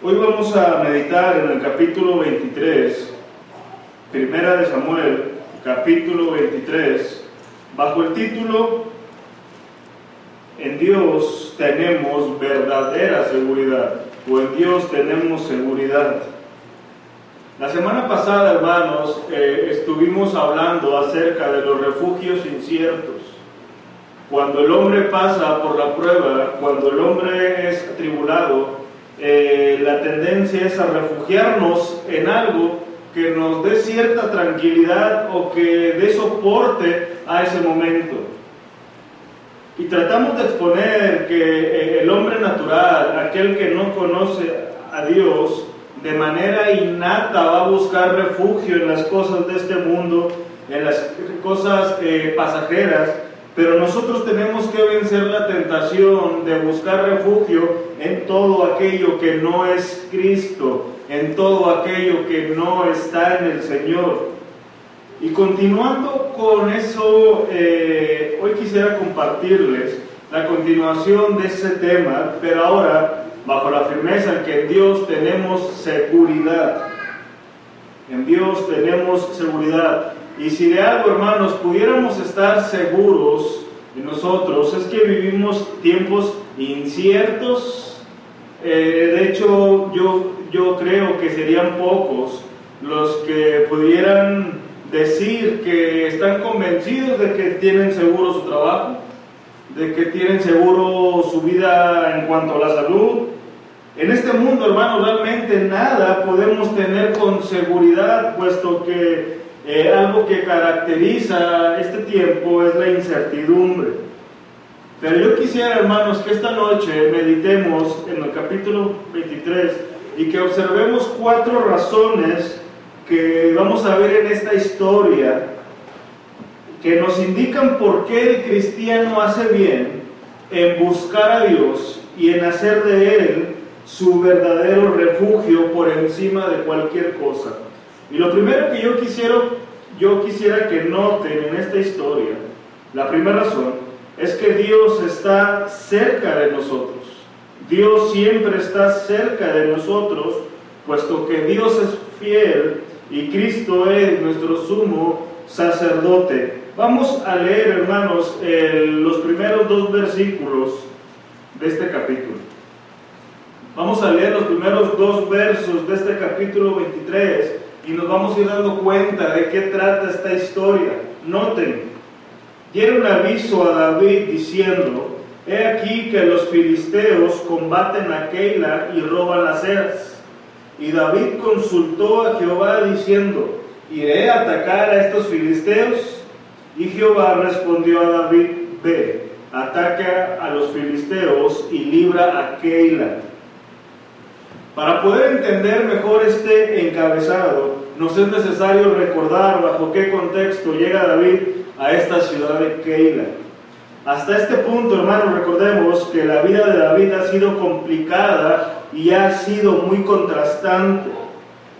Hoy vamos a meditar en el capítulo 23, Primera de Samuel, capítulo 23, bajo el título En Dios tenemos verdadera seguridad, o en Dios tenemos seguridad. La semana pasada, hermanos, eh, estuvimos hablando acerca de los refugios inciertos. Cuando el hombre pasa por la prueba, cuando el hombre es atribulado, eh, la tendencia es a refugiarnos en algo que nos dé cierta tranquilidad o que dé soporte a ese momento. Y tratamos de exponer que eh, el hombre natural, aquel que no conoce a Dios, de manera innata va a buscar refugio en las cosas de este mundo, en las cosas eh, pasajeras, pero nosotros tenemos que vencer la tentación de buscar refugio en todo aquello que no es Cristo, en todo aquello que no está en el Señor. Y continuando con eso, eh, hoy quisiera compartirles la continuación de ese tema, pero ahora bajo la firmeza en que en Dios tenemos seguridad. En Dios tenemos seguridad. Y si de algo, hermanos, pudiéramos estar seguros de nosotros, es que vivimos tiempos inciertos. Eh, de hecho, yo, yo creo que serían pocos los que pudieran decir que están convencidos de que tienen seguro su trabajo, de que tienen seguro su vida en cuanto a la salud. En este mundo, hermanos, realmente nada podemos tener con seguridad, puesto que eh, algo que caracteriza este tiempo es la incertidumbre. Pero yo quisiera, hermanos, que esta noche meditemos en el capítulo 23 y que observemos cuatro razones que vamos a ver en esta historia que nos indican por qué el cristiano hace bien en buscar a Dios y en hacer de Él su verdadero refugio por encima de cualquier cosa. Y lo primero que yo quisiera, yo quisiera que noten en esta historia, la primera razón, es que Dios está cerca de nosotros. Dios siempre está cerca de nosotros, puesto que Dios es fiel y Cristo es nuestro sumo sacerdote. Vamos a leer, hermanos, los primeros dos versículos de este capítulo. Vamos a leer los primeros dos versos de este capítulo 23 y nos vamos a ir dando cuenta de qué trata esta historia. Noten, dieron aviso a David diciendo, he aquí que los filisteos combaten a Keila y roban las eras. Y David consultó a Jehová diciendo, ¿iré a atacar a estos filisteos? Y Jehová respondió a David, ve, ataca a los filisteos y libra a Keila. Para poder entender mejor este encabezado, nos es necesario recordar bajo qué contexto llega David a esta ciudad de Keila. Hasta este punto, hermanos, recordemos que la vida de David ha sido complicada y ha sido muy contrastante.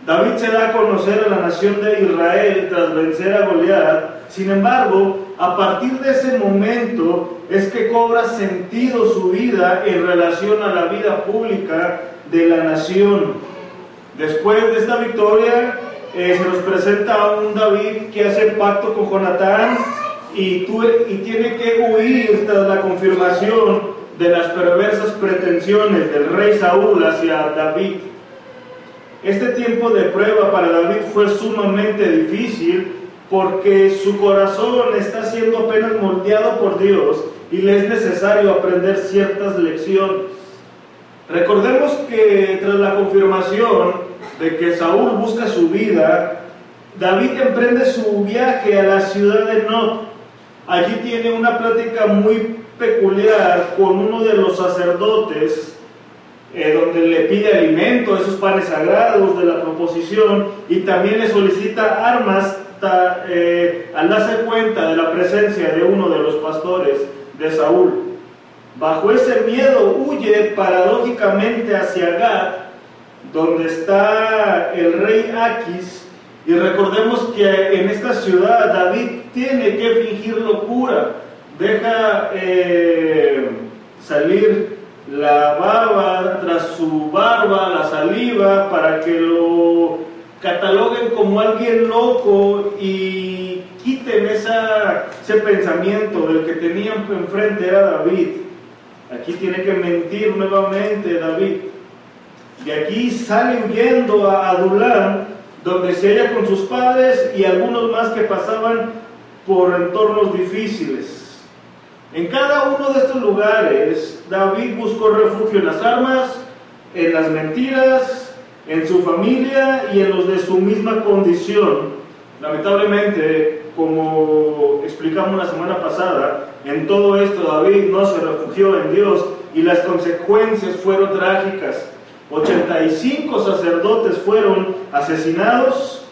David se da a conocer a la nación de Israel tras vencer a Goliat. Sin embargo, a partir de ese momento es que cobra sentido su vida en relación a la vida pública de la nación. Después de esta victoria, eh, se nos presenta un David que hace pacto con Jonatán y tiene que huir tras la confirmación de las perversas pretensiones del rey Saúl hacia David. Este tiempo de prueba para David fue sumamente difícil porque su corazón está siendo apenas moldeado por Dios y le es necesario aprender ciertas lecciones. Recordemos que tras la confirmación de que Saúl busca su vida, David emprende su viaje a la ciudad de Not. Allí tiene una plática muy peculiar con uno de los sacerdotes, eh, donde le pide alimento, esos panes sagrados de la proposición, y también le solicita armas eh, al darse cuenta de la presencia de uno de los pastores de Saúl. Bajo ese miedo huye paradójicamente hacia Gad, donde está el rey Aquis, y recordemos que en esta ciudad David tiene que fingir locura, deja eh, salir lavaba tras su barba la saliva para que lo cataloguen como alguien loco y quiten ese pensamiento del que tenían enfrente a David. Aquí tiene que mentir nuevamente David. Y aquí sale huyendo a Adulam, donde se halla con sus padres y algunos más que pasaban por entornos difíciles. En cada uno de estos lugares, David buscó refugio en las armas, en las mentiras, en su familia y en los de su misma condición. Lamentablemente, como explicamos la semana pasada, en todo esto David no se refugió en Dios y las consecuencias fueron trágicas. 85 sacerdotes fueron asesinados,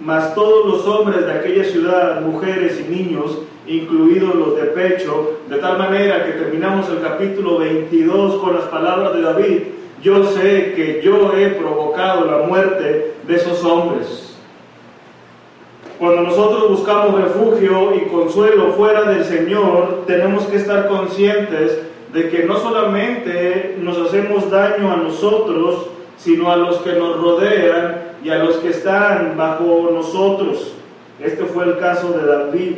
más todos los hombres de aquella ciudad, mujeres y niños, incluidos los de pecho, de tal manera que terminamos el capítulo 22 con las palabras de David, yo sé que yo he provocado la muerte de esos hombres. Cuando nosotros buscamos refugio y consuelo fuera del Señor, tenemos que estar conscientes de que no solamente nos hacemos daño a nosotros, sino a los que nos rodean y a los que están bajo nosotros. Este fue el caso de David.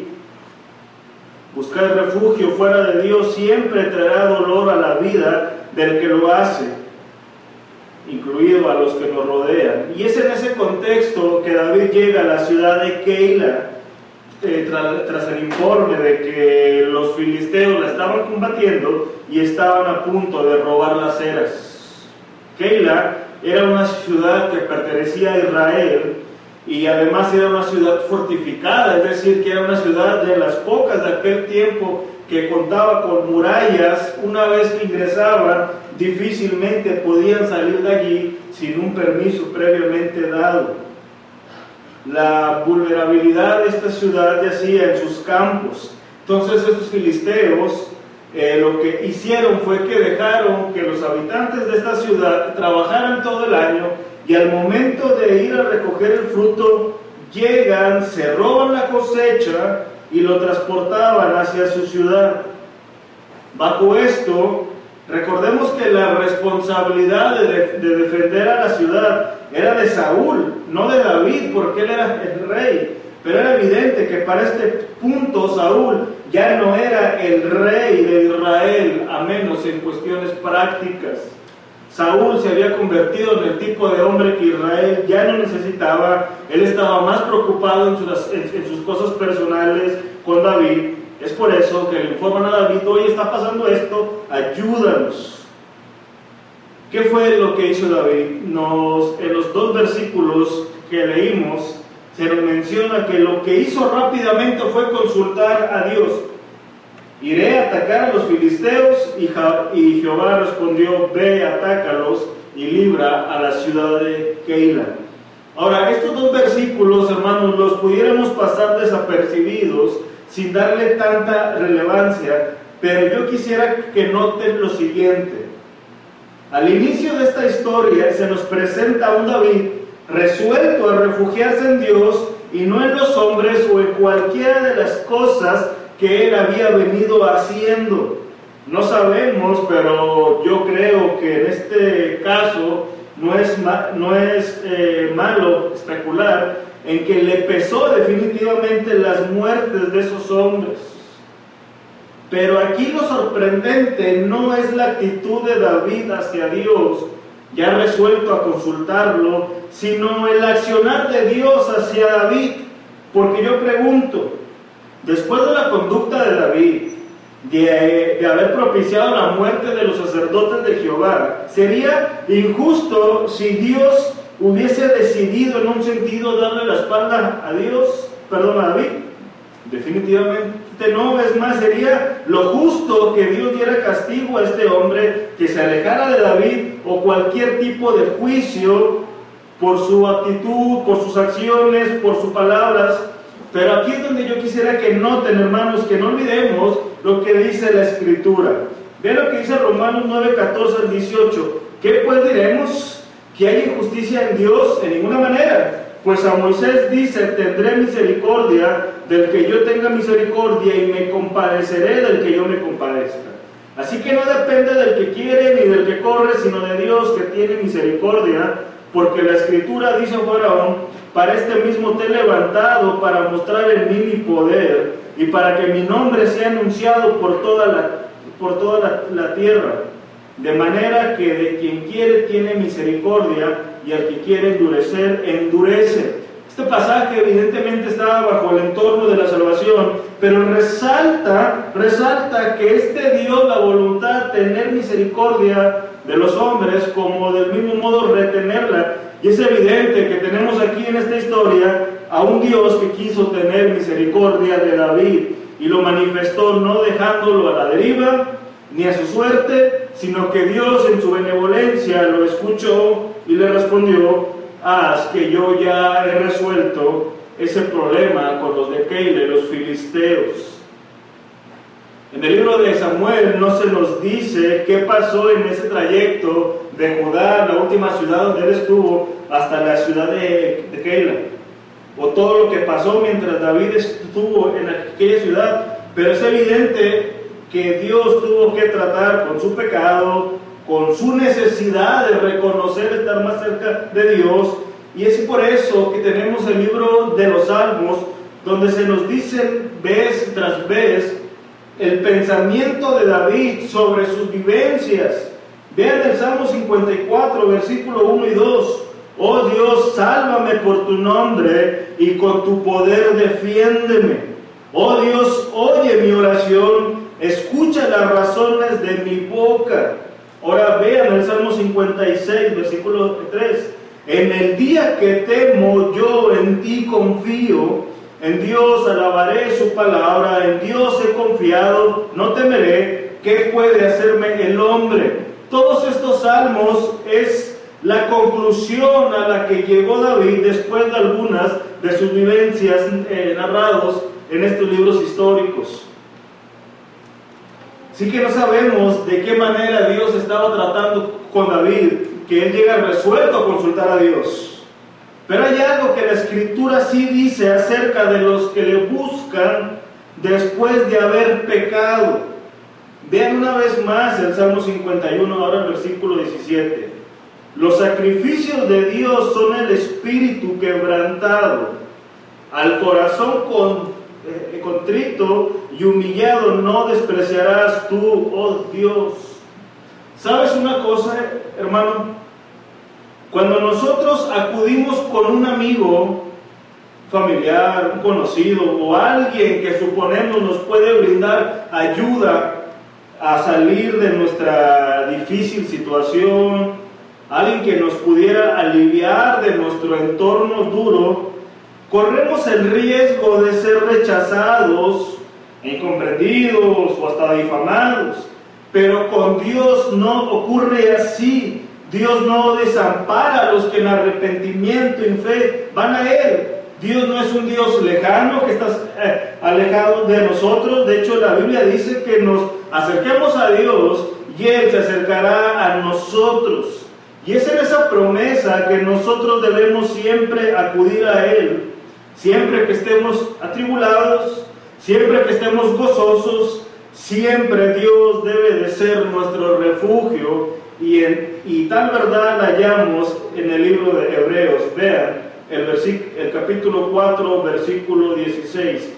Buscar refugio fuera de Dios siempre traerá dolor a la vida del que lo hace, incluido a los que nos rodean. Y es en ese contexto que David llega a la ciudad de Keila, eh, tras, el informe de que los filisteos la estaban combatiendo y estaban a punto de robar las eras. Keila era una ciudad que pertenecía a Israel y además era una ciudad fortificada, es decir, que era una ciudad de las pocas de aquel tiempo que contaba con murallas, una vez que ingresaban, difícilmente podían salir de allí sin un permiso previamente dado. La vulnerabilidad de esta ciudad yacía en sus campos. Entonces estos filisteos eh, lo que hicieron fue que dejaron que los habitantes de esta ciudad trabajaran todo el año y al momento de ir a recoger el fruto, llegan, se roban la cosecha y lo transportaban hacia su ciudad. Bajo esto, recordemos que la responsabilidad de, de defender a la ciudad era de Saúl, no de David, porque él era el rey. Pero era evidente que para este punto Saúl ya no era el rey de Israel, a menos en cuestiones prácticas. Saúl se había convertido en el tipo de hombre que Israel ya no necesitaba. Él estaba más preocupado en sus, cosas personales con David. Es por eso que le informan a David, hoy está pasando esto, ayúdanos. ¿Qué fue lo que hizo David? Nos, en los dos versículos que leímos, se nos menciona que lo que hizo rápidamente fue consultar a Dios. Iré a atacar a los filisteos y, Jehová respondió, ve, atácalos y libra a la ciudad de Keila. Ahora, estos dos versículos, hermanos, los pudiéramos pasar desapercibidos sin darle tanta relevancia, pero yo quisiera que noten lo siguiente. Al inicio de esta historia se nos presenta un David resuelto a refugiarse en Dios y no en los hombres o en cualquiera de las cosas que él había venido haciendo. No sabemos, pero yo creo que en este caso no es, no es eh, malo especular en que le pesó definitivamente las muertes de esos hombres. Pero aquí lo sorprendente no es la actitud de David hacia Dios, ya resuelto a consultarlo, sino el accionar de Dios hacia David. Porque yo pregunto, después de la conducta de David, de, haber propiciado la muerte de los sacerdotes de Jehová, sería injusto si Dios hubiese decidido en un sentido darle la espalda a Dios, perdón, a David. Definitivamente no, es más, sería lo justo que Dios diera castigo a este hombre, que se alejara de David o cualquier tipo de juicio por su actitud, por sus acciones, por sus palabras. Pero aquí es donde yo quisiera que noten, hermanos, que no olvidemos lo que dice la Escritura. Ve lo que dice Romanos 9, 14 al 18. ¿Qué pues diremos? ¿Que hay injusticia en Dios? En ninguna manera. Pues a Moisés dice, tendré misericordia del que yo tenga misericordia y me compadeceré del que yo me compadezca. Así que no depende del que quiere ni del que corre, sino de Dios que tiene misericordia, porque la escritura dice Faraón, para este mismo te he levantado para mostrar en mí mi poder y para que mi nombre sea anunciado por toda la, por toda la, tierra. De manera que de quien quiere tiene misericordia y al que quiere endurecer, endurece. Este pasaje evidentemente está bajo el entorno de la salvación, pero resalta, resalta que este Dios la voluntad de tener misericordia de los hombres, como del mismo modo retenerla. Y es evidente que tenemos aquí en esta historia a un Dios que quiso tener misericordia de David y lo manifestó no dejándolo a la deriva ni a su suerte, sino que Dios en su benevolencia lo escuchó y le respondió, haz que yo ya he resuelto ese problema con los de Keila, los filisteos. En el libro de Samuel no se nos dice qué pasó en ese trayecto de Judá, la última ciudad donde él estuvo, hasta la ciudad de, de Keila, o todo lo que pasó mientras David estuvo en aquella ciudad, pero es evidente que Dios tuvo que tratar con su pecado, con su necesidad de reconocer estar más cerca de Dios, y es por eso que tenemos el libro de los Salmos, donde se nos dice vez tras vez el pensamiento de David sobre sus vivencias. Vean el Salmo 54, versículo 1 y 2. Oh Dios, sálvame por tu nombre y con tu poder defiéndeme. Oh Dios, oye mi oración, escucha las razones de mi boca. Ahora vean el Salmo 56, versículo 3. En el día que temo yo en ti confío, en Dios alabaré su palabra, en Dios he confiado, no temeré. ¿Qué puede hacerme el hombre? Todos estos salmos es la conclusión a la que llegó David después de algunas de sus vivencias eh, narrados en estos libros históricos. Sí que no sabemos de qué manera Dios estaba tratando con David, que él llega resuelto a consultar a Dios. Pero hay algo que la escritura sí dice acerca de los que le buscan después de haber pecado. Vean una vez más el Salmo 51, ahora el versículo 17. Los sacrificios de Dios son el espíritu quebrantado. Al corazón con, eh, contrito y humillado no despreciarás tú, oh Dios. ¿Sabes una cosa, hermano? Cuando nosotros acudimos con un amigo, familiar, un conocido o alguien que suponemos nos puede brindar ayuda a salir de nuestra difícil situación, alguien que nos pudiera aliviar de nuestro entorno duro, corremos el riesgo de ser rechazados, incomprendidos o hasta difamados. Pero con Dios no ocurre así. Dios no desampara a los que en arrepentimiento, en fe, van a Él. Dios no es un Dios lejano que está eh, alejado de nosotros. De hecho, la Biblia dice que nos acerquemos a Dios y Él se acercará a nosotros. Y es en esa promesa que nosotros debemos siempre acudir a Él. Siempre que estemos atribulados, siempre que estemos gozosos, siempre Dios debe de ser nuestro refugio y, tal verdad la hallamos en el libro de Hebreos. Vean el, el capítulo 4, versículo 16.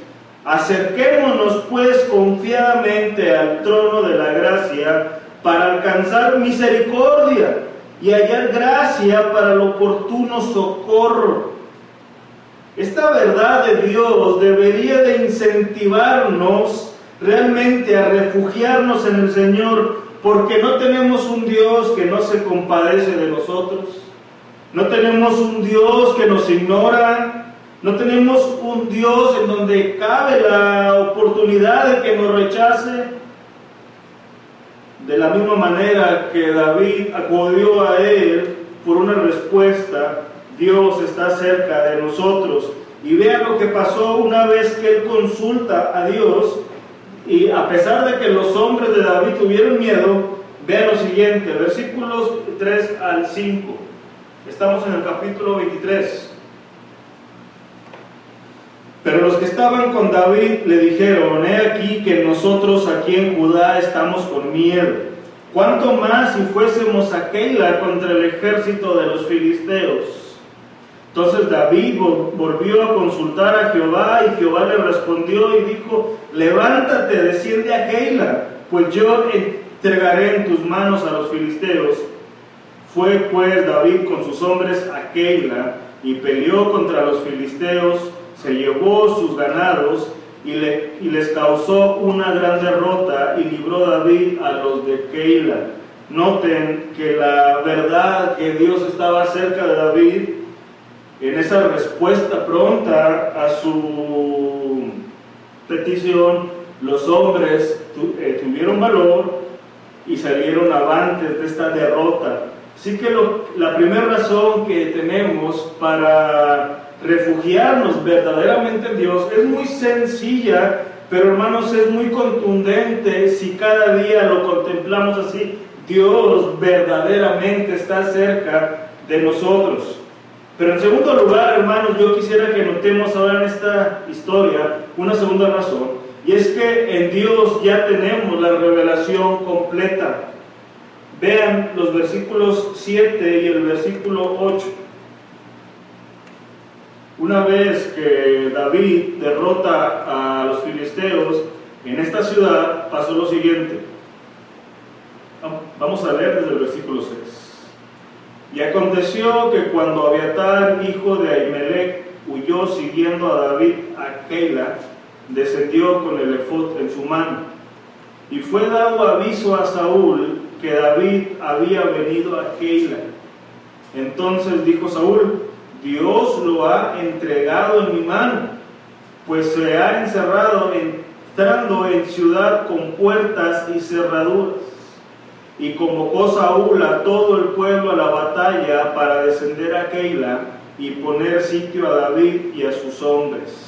Acerquémonos pues confiadamente al trono de la gracia para alcanzar misericordia y hallar gracia para el oportuno socorro. Esta verdad de Dios debería de incentivarnos realmente a refugiarnos en el Señor porque no tenemos un Dios que no se compadece de nosotros. No tenemos un Dios que nos ignora. No tenemos un Dios en donde cabe la oportunidad de que nos rechace. De la misma manera que David acudió a él por una respuesta, Dios está cerca de nosotros. Y vean lo que pasó una vez que él consulta a Dios y a pesar de que los hombres de David tuvieron miedo, vean lo siguiente, versículos 3 al 5. Estamos en el capítulo 23. Pero los que estaban con David le dijeron, he aquí que nosotros aquí en Judá estamos con miedo. ¿Cuánto más si fuésemos a Keila contra el ejército de los filisteos? Entonces David volvió a consultar a Jehová y Jehová le respondió y dijo, levántate, desciende a Keila, pues yo entregaré en tus manos a los filisteos. Fue pues David con sus hombres a Keila y peleó contra los filisteos se llevó sus ganados y, les causó una gran derrota y libró David a los de Keila. Noten que la verdad que Dios estaba cerca de David, en esa respuesta pronta a su petición, los hombres eh, tuvieron valor y salieron avantes de esta derrota. Así que la primera razón que tenemos para refugiarnos verdaderamente en Dios es muy sencilla, pero hermanos es muy contundente si cada día lo contemplamos así. Dios verdaderamente está cerca de nosotros. Pero en segundo lugar, hermanos, yo quisiera que notemos ahora en esta historia una segunda razón, y es que en Dios ya tenemos la revelación completa. Vean los versículos 7 y el versículo 8. Una vez que David derrota a los filisteos en esta ciudad, pasó lo siguiente. Vamos a leer desde el versículo 6. Y aconteció que cuando Abiatar, hijo de Ahimelech, huyó siguiendo a David a Keila, descendió con el efod en su mano. Y fue dado aviso a Saúl que David había venido a Keila. Entonces dijo Saúl, Dios lo ha entregado en mi mano, pues se ha encerrado entrando en ciudad con puertas y cerraduras. Y convocó Saúl a todo el pueblo a la batalla para descender a Keila y poner sitio a David y a sus hombres.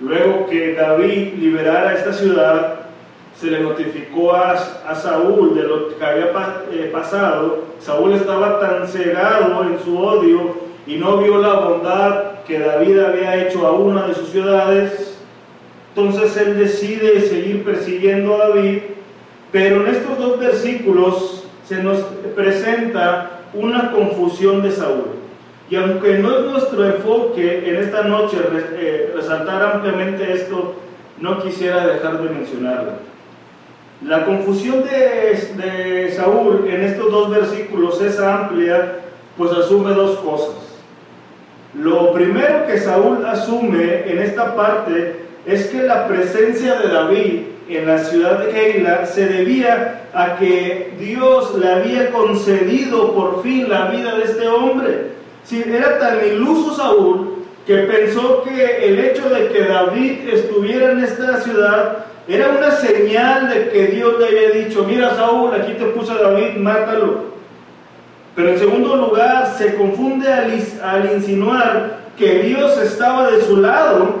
Luego que David liberara esta ciudad, se le notificó a, Saúl de lo que había eh, pasado. Saúl estaba tan cegado en su odio y no vio la bondad que David había hecho a una de sus ciudades, entonces él decide seguir persiguiendo a David, pero en estos dos versículos se nos presenta una confusión de Saúl. Y aunque no es nuestro enfoque en esta noche eh, resaltar ampliamente esto, no quisiera dejar de mencionarlo. La confusión de, de Saúl en estos dos versículos es amplia, pues asume dos cosas. Lo primero que Saúl asume en esta parte es que la presencia de David en la ciudad de Keila se debía a que Dios le había concedido por fin la vida de este hombre. Si era tan iluso Saúl que pensó que el hecho de que David estuviera en esta ciudad era una señal de que Dios le había dicho, mira Saúl, aquí te puse a David, mátalo. Pero en segundo lugar, se confunde al, insinuar que Dios estaba de su lado,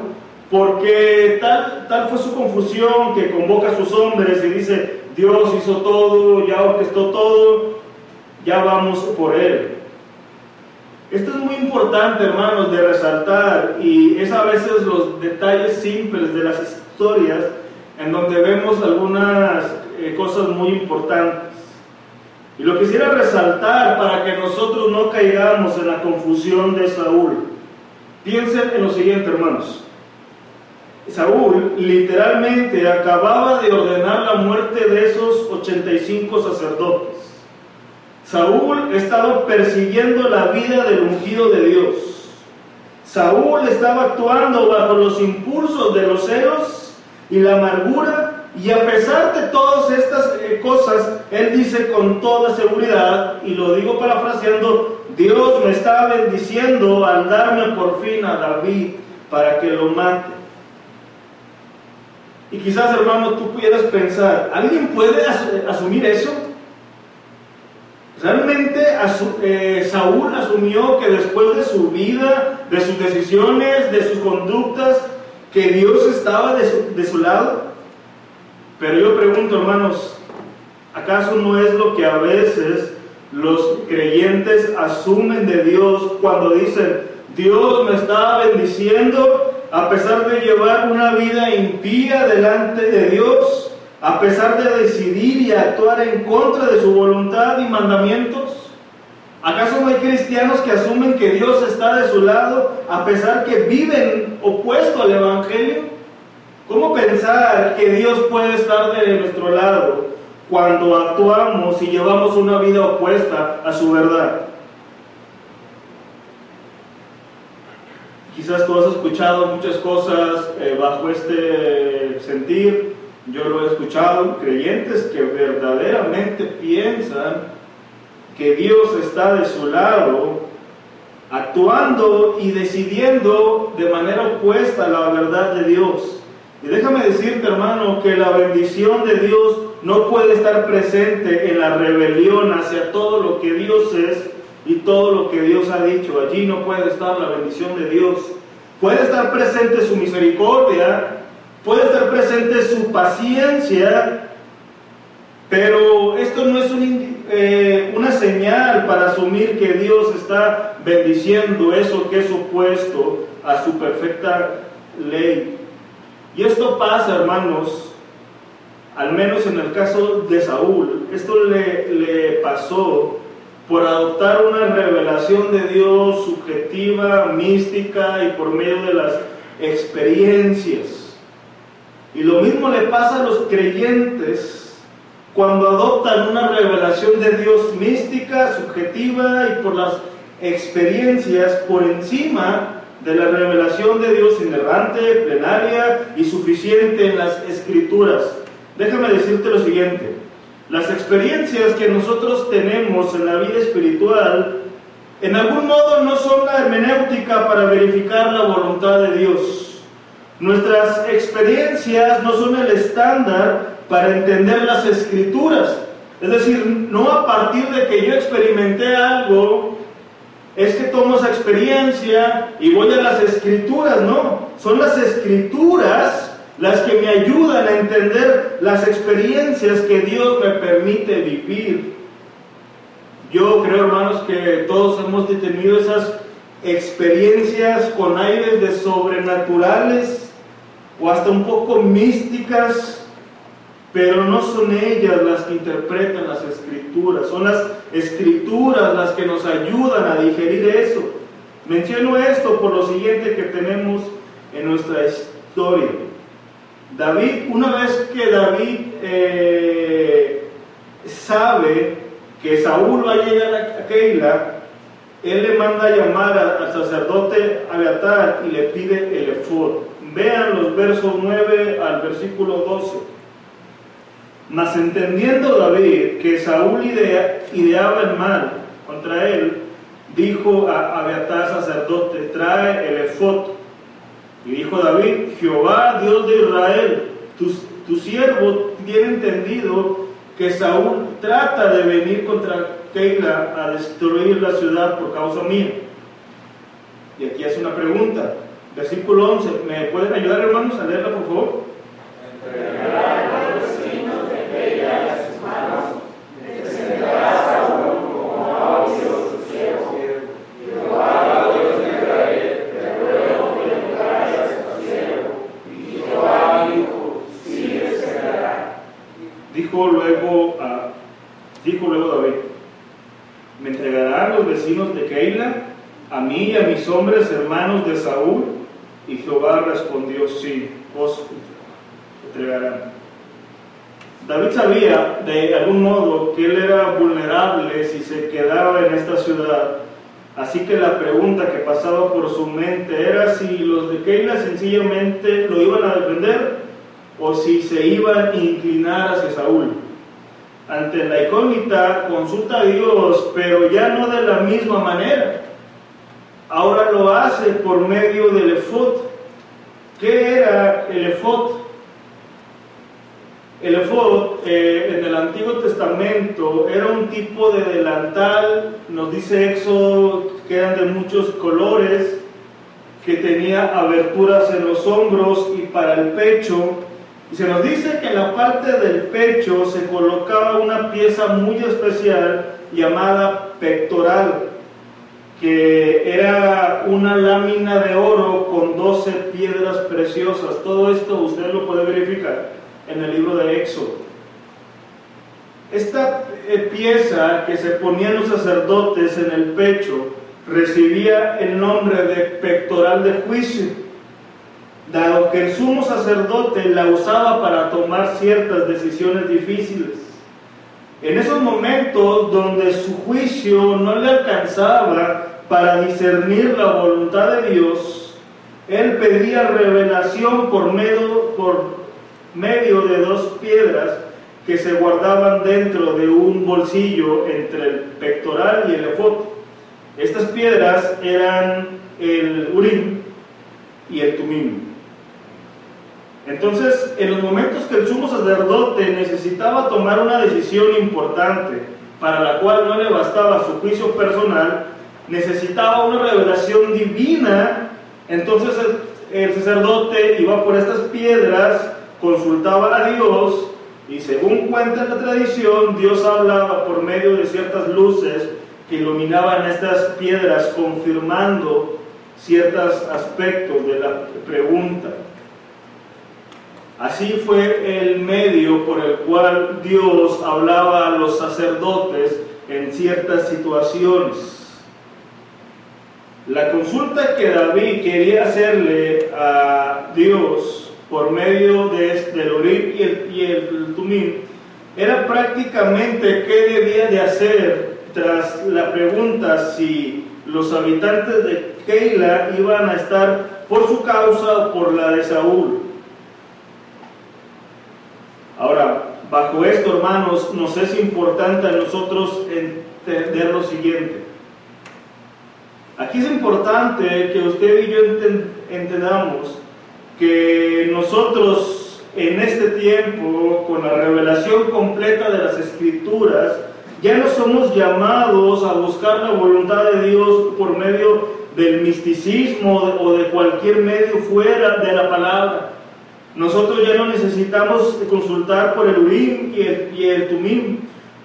porque tal, tal fue su confusión que convoca a sus hombres y dice, Dios hizo todo, ya orquestó todo, ya vamos por él. Esto es muy importante, hermanos, de resaltar y es a veces los detalles simples de las historias en donde vemos algunas eh, cosas muy importantes. Y lo quisiera resaltar para que nosotros no caigamos en la confusión de Saúl. Piensen en lo siguiente, hermanos. Saúl literalmente acababa de ordenar la muerte de esos 85 sacerdotes. Saúl estaba persiguiendo la vida del ungido de Dios. Saúl estaba actuando bajo los impulsos de los celos y la amargura y a pesar de todas estas eh, cosas, él dice con toda seguridad, y lo digo parafraseando, Dios me está bendiciendo al darme por fin a David para que lo mate. Y quizás, hermano, tú pudieras pensar, ¿alguien puede asumir eso? Realmente eh, Saúl asumió que después de su vida, de sus decisiones, de sus conductas, que Dios estaba de su lado. Pero yo pregunto, hermanos, ¿acaso no es lo que a veces los creyentes asumen de Dios cuando dicen, Dios me está bendiciendo a pesar de llevar una vida impía delante de Dios, a pesar de decidir y actuar en contra de su voluntad y mandamientos? ¿Acaso no hay cristianos que asumen que Dios está de su lado a pesar que viven opuesto al Evangelio? ¿Cómo pensar que Dios puede estar de nuestro lado cuando actuamos y llevamos una vida opuesta a su verdad? Quizás tú has escuchado muchas cosas eh, bajo este sentir. Yo lo he escuchado, creyentes que verdaderamente piensan que Dios está de su lado, actuando y decidiendo de manera opuesta a la verdad de Dios. Y déjame decirte, hermano, que la bendición de Dios no puede estar presente en la rebelión hacia todo lo que Dios es y todo lo que Dios ha dicho. Allí no puede estar la bendición de Dios. Puede estar presente su misericordia, puede estar presente su paciencia, pero esto no es eh, una señal para asumir que Dios está bendiciendo eso que es opuesto a su perfecta ley. Y esto pasa, hermanos, al menos en el caso de Saúl, esto le, le pasó por adoptar una revelación de Dios subjetiva, mística y por medio de las experiencias. Y lo mismo le pasa a los creyentes cuando adoptan una revelación de Dios mística, subjetiva y por las experiencias por encima de la revelación de Dios inerrante, plenaria y suficiente en las escrituras. Déjame decirte lo siguiente, las experiencias que nosotros tenemos en la vida espiritual en algún modo no son la hermenéutica para verificar la voluntad de Dios. Nuestras experiencias no son el estándar para entender las escrituras. Es decir, no a partir de que yo experimenté algo, es que tomo esa experiencia y voy a las escrituras, no. Son las escrituras las que me ayudan a entender las experiencias que Dios me permite vivir. Yo creo, hermanos, que todos hemos tenido esas experiencias con aires de sobrenaturales o hasta un poco místicas pero no son ellas las que interpretan las escrituras, son las escrituras las que nos ayudan a digerir eso. Menciono esto por lo siguiente que tenemos en nuestra historia. David, una vez que David eh, sabe que Saúl va a llegar a Keila, él le manda a llamar al sacerdote Abiatar y le pide el efod. Vean los versos 9 al versículo 12. Mas entendiendo David que Saúl ideaba el mal contra él, dijo a Abiatar sacerdote, trae el efod. Y dijo David, Jehová, Dios de Israel, tu, siervo tiene entendido que Saúl trata de venir contra Keila a destruir la ciudad por causa mía. Y aquí hace una pregunta. Versículo 11. ¿Me pueden ayudar, hermanos, a leerla, por favor? Dijo luego, a, dijo luego David, ¿me entregarán los vecinos de Keila, a mí y a mis hombres hermanos de Saúl? Y Jehová respondió, sí, os entregarán. David sabía de algún modo que él era vulnerable si se quedaba en esta ciudad, así que la pregunta que pasaba por su mente era si los de Keila sencillamente lo iban a defender o si se iban a inclinar hacia Saúl. Ante la incógnita consulta a Dios, pero ya no de la misma manera. Ahora lo hace por medio del efod. ¿Qué era el efod? El efod eh, en el Antiguo Testamento era un tipo de delantal, nos dice Éxodo que eran de muchos colores, que tenía aberturas en los hombros y para el pecho. Y se nos dice que en la parte del pecho se colocaba una pieza muy especial llamada pectoral, que era una lámina de oro con 12 piedras preciosas. Todo esto usted lo puede verificar en el libro de Éxodo. Esta eh, pieza que se ponían los sacerdotes en el pecho recibía el nombre de pectoral de juicio, dado que el sumo sacerdote la usaba para tomar ciertas decisiones difíciles. En esos momentos donde su juicio no le alcanzaba para discernir la voluntad de Dios, él pedía revelación por medio, por medio de dos piedras que se guardaban dentro de un bolsillo entre el pectoral y el efod. Estas piedras eran el Urim y el Tumim. Entonces, en los momentos que el sumo sacerdote necesitaba tomar una decisión importante, para la cual no le bastaba su juicio personal, necesitaba una revelación divina, entonces el, sacerdote iba por estas piedras, consultaba a Dios, y según cuenta la tradición, Dios hablaba por medio de ciertas luces que iluminaban estas piedras, confirmando ciertos aspectos de la pregunta. Así fue el medio por el cual Dios hablaba a los sacerdotes en ciertas situaciones. La consulta que David quería hacerle a Dios por medio de, del Urim y el, y era prácticamente qué debía de hacer tras la pregunta si los habitantes de Keila iban a estar por su causa o por la de Saúl. Ahora, bajo esto, hermanos, nos es importante a nosotros entender lo siguiente. Aquí es importante que usted y yo entendamos que nosotros en este tiempo, con la revelación completa de las escrituras, ya no somos llamados a buscar la voluntad de Dios por medio del misticismo o de cualquier medio fuera de la palabra. Nosotros ya no necesitamos consultar por el Urim y el, y el Tumim.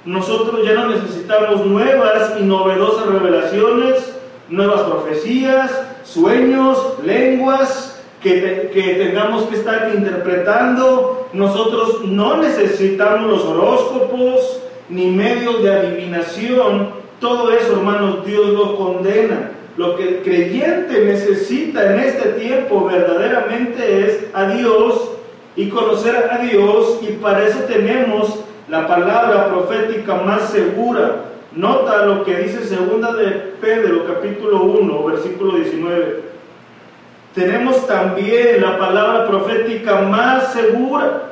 Nosotros ya no necesitamos nuevas y novedosas revelaciones, nuevas profecías, sueños, lenguas que, que tengamos que estar interpretando. Nosotros no necesitamos los horóscopos, ni medios de adivinación, todo eso, hermanos, Dios lo condena. Lo que el creyente necesita en este tiempo verdaderamente es a Dios y conocer a Dios y para eso tenemos la palabra profética más segura. Nota lo que dice segunda de Pedro capítulo 1 versículo 19. Tenemos también la palabra profética más segura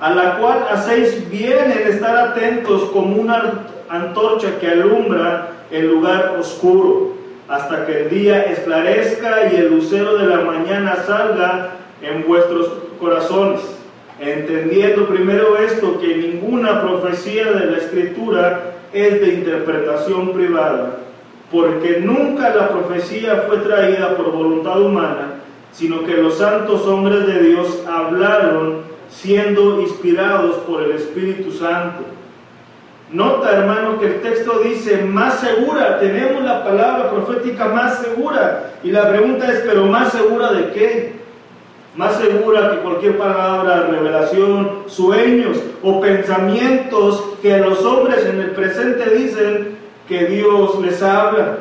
a la cual hacéis bien en estar atentos como una antorcha que alumbra el lugar oscuro, hasta que el día esclarezca y el lucero de la mañana salga en vuestros corazones, entendiendo primero esto, que ninguna profecía de la escritura es de interpretación privada, porque nunca la profecía fue traída por voluntad humana, sino que los santos hombres de Dios hablaron siendo inspirados por el Espíritu Santo. Nota, hermano, que el texto dice más segura, tenemos la palabra profética más segura. Y la pregunta es, ¿pero más segura de qué? Más segura que cualquier palabra, revelación, sueños o pensamientos que los hombres en el presente dicen que Dios les habla.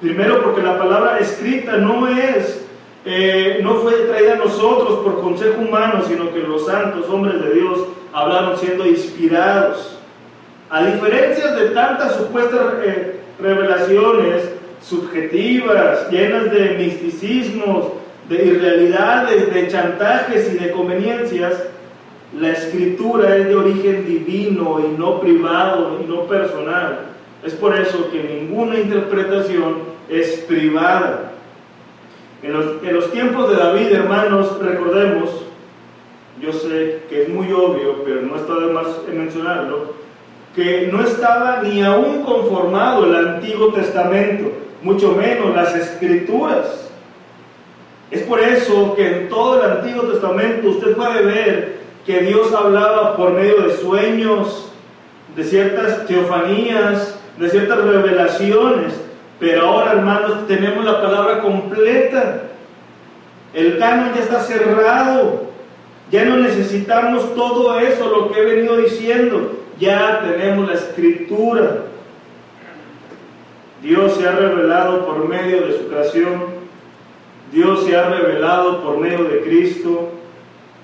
Primero porque la palabra escrita no es eh, no fue traída a nosotros por consejo humano, sino que los santos hombres de Dios hablaron siendo inspirados. A diferencia de tantas supuestas eh, revelaciones subjetivas, llenas de misticismos, de irrealidades, de chantajes y de conveniencias, la escritura es de origen divino y no privado y no personal. Es por eso que ninguna interpretación es privada. En los, tiempos de David, hermanos, recordemos, yo sé que es muy obvio, pero no está de más mencionarlo, que no estaba ni aún conformado el Antiguo Testamento, mucho menos las Escrituras. Es por eso que en todo el Antiguo Testamento usted puede ver que Dios hablaba por medio de sueños, de ciertas teofanías, de ciertas revelaciones, Pero ahora, hermanos, tenemos la palabra completa. El canon ya está cerrado. Ya no necesitamos todo eso, lo que he venido diciendo. Ya tenemos la escritura. Dios se ha revelado por medio de su creación. Dios se ha revelado por medio de Cristo.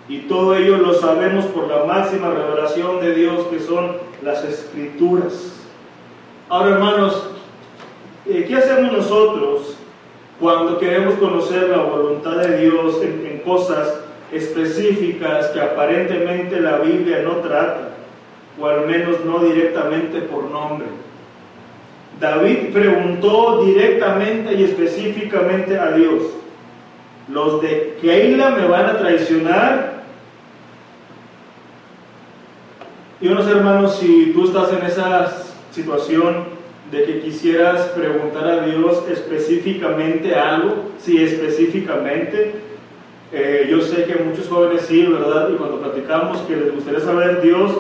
Y todo ello lo sabemos por la máxima revelación de Dios que son las escrituras. Ahora, hermanos, eh, ¿qué hacemos nosotros cuando queremos conocer la voluntad de Dios en, cosas específicas que aparentemente la Biblia no trata, o al menos no directamente por nombre? David preguntó directamente y específicamente a Dios, ¿los de Keila me van a traicionar? Y unos hermanos, si tú estás en esa situación, de que quisieras preguntar a Dios específicamente algo, sí, específicamente. Eh, yo sé que muchos jóvenes sí, ¿verdad? Y cuando platicamos que les gustaría saber, Dios,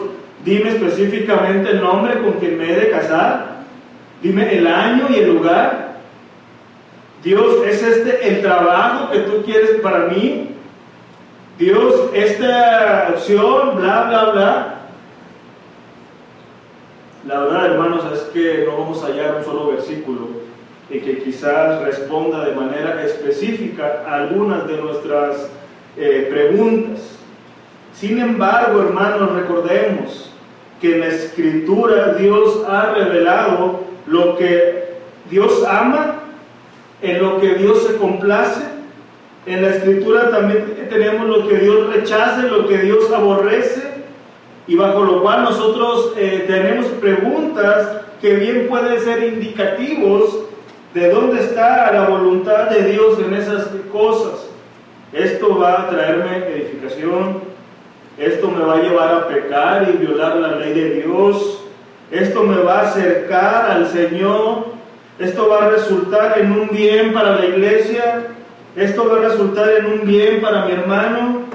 dime específicamente el nombre con quien me he de casar, dime el año y el lugar. Dios, ¿es este el trabajo que tú quieres para mí? Dios, esta opción, bla, bla, bla. La verdad, hermanos, es que no vamos a hallar un solo versículo y que quizás responda de manera específica a algunas de nuestras eh, preguntas. Sin embargo, hermanos, recordemos que en la escritura Dios ha revelado lo que Dios ama, en lo que Dios se complace. En la escritura también tenemos lo que Dios rechaza, lo que Dios aborrece y bajo lo cual nosotros eh, tenemos preguntas que bien pueden ser indicativos de dónde está la voluntad de Dios en esas cosas. Esto va a traerme edificación, esto me va a llevar a pecar y violar la ley de Dios, esto me va a acercar al Señor, esto va a resultar en un bien para la iglesia, esto va a resultar en un bien para mi hermano,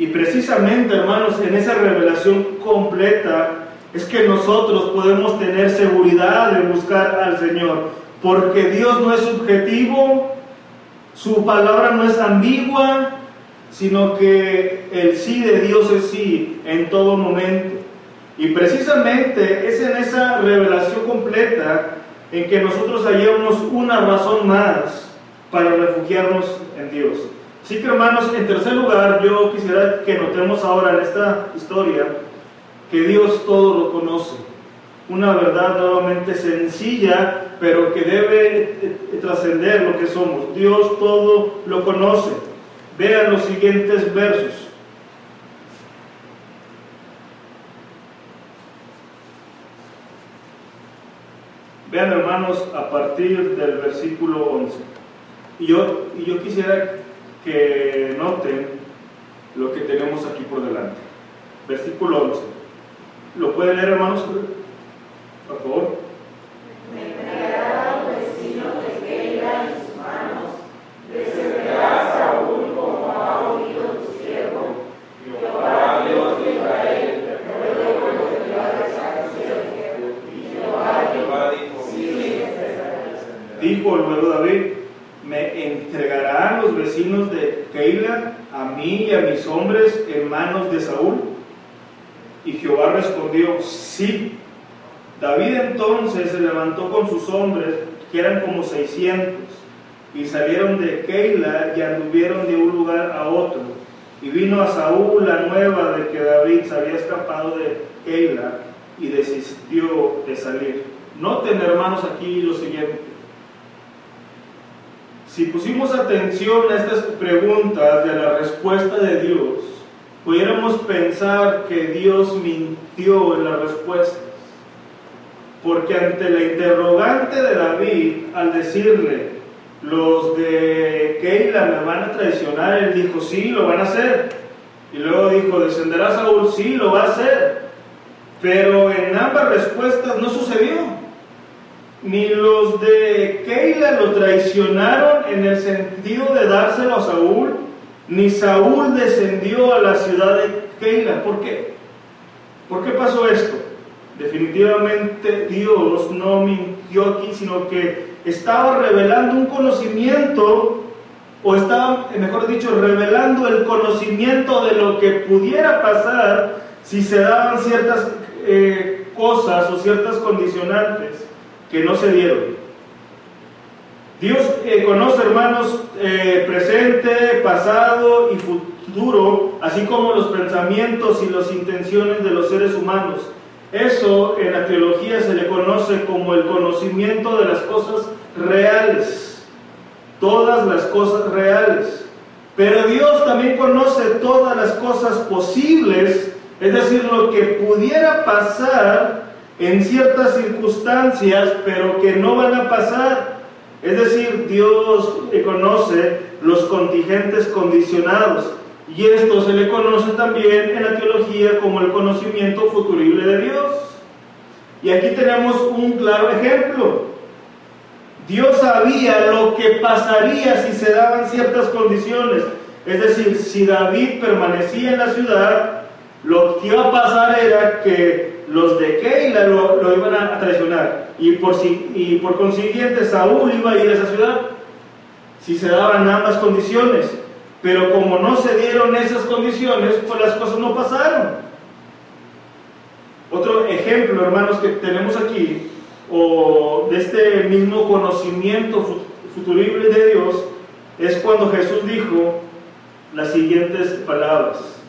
y precisamente, hermanos, en esa revelación completa es que nosotros podemos tener seguridad de buscar al Señor, porque Dios no es subjetivo, su palabra no es ambigua, sino que el sí de Dios es sí en todo momento. Y precisamente es en esa revelación completa en que nosotros hallamos una razón más para refugiarnos en Dios. Así que hermanos, en tercer lugar, yo quisiera que notemos ahora en esta historia que Dios todo lo conoce. Una verdad nuevamente sencilla, pero que debe trascender lo que somos. Dios todo lo conoce. Vean los siguientes versos. Vean hermanos a partir del versículo 11. Y yo, y yo quisiera que noten lo que tenemos aquí por delante. Versículo 11. ¿Lo pueden leer, hermanos? Por favor. Me entregará al vecino de Keila en sus manos, descenderá Saúl como ha oído tu siervo, Jehová Dios de Israel, ruego que te hagas y Jehová dijo, sí, Dijo luego David, me entregarán los vecinos de Keila a mí y a mis hombres en manos de Saúl. Y Jehová respondió, sí. David entonces se levantó con sus hombres, que eran como seiscientos, y salieron de Keila y anduvieron de un lugar a otro. Y vino a Saúl la nueva de que David se había escapado de Keila y desistió de salir. Noten, hermanos, aquí lo siguiente. Si pusimos atención a estas preguntas de la respuesta de Dios, pudiéramos pensar que Dios mintió en las respuestas. Porque ante la interrogante de David, al decirle, los de Keila me van a traicionar, él dijo, sí, lo van a hacer. Y luego dijo, descenderá Saúl, sí, lo va a hacer. Pero en ambas respuestas no sucedió ni los de Keila lo traicionaron en el sentido de dárselo a Saúl, ni Saúl descendió a la ciudad de Keila. ¿Por qué? ¿Por qué pasó esto? Definitivamente Dios no mintió aquí, sino que estaba revelando un conocimiento, o estaba, mejor dicho, revelando el conocimiento de lo que pudiera pasar si se daban ciertas eh, cosas o ciertas condicionantes que no se dieron. Dios eh, conoce, hermanos, eh, presente, pasado y futuro, así como los pensamientos y las intenciones de los seres humanos. Eso en la teología se le conoce como el conocimiento de las cosas reales, todas las cosas reales. Pero Dios también conoce todas las cosas posibles, es decir, lo que pudiera pasar en ciertas circunstancias, pero que no van a pasar. Es decir, Dios conoce los contingentes condicionados. Y esto se le conoce también en la teología como el conocimiento futurible de Dios. Y aquí tenemos un claro ejemplo. Dios sabía lo que pasaría si se daban ciertas condiciones. Es decir, si David permanecía en la ciudad, lo que iba a pasar era que los de Keila lo, iban a traicionar. Y por, y por consiguiente Saúl iba a ir a esa ciudad si se daban ambas condiciones. Pero como no se dieron esas condiciones, pues las cosas no pasaron. Otro ejemplo, hermanos, que tenemos aquí, o de este mismo conocimiento futurible de Dios, es cuando Jesús dijo las siguientes palabras.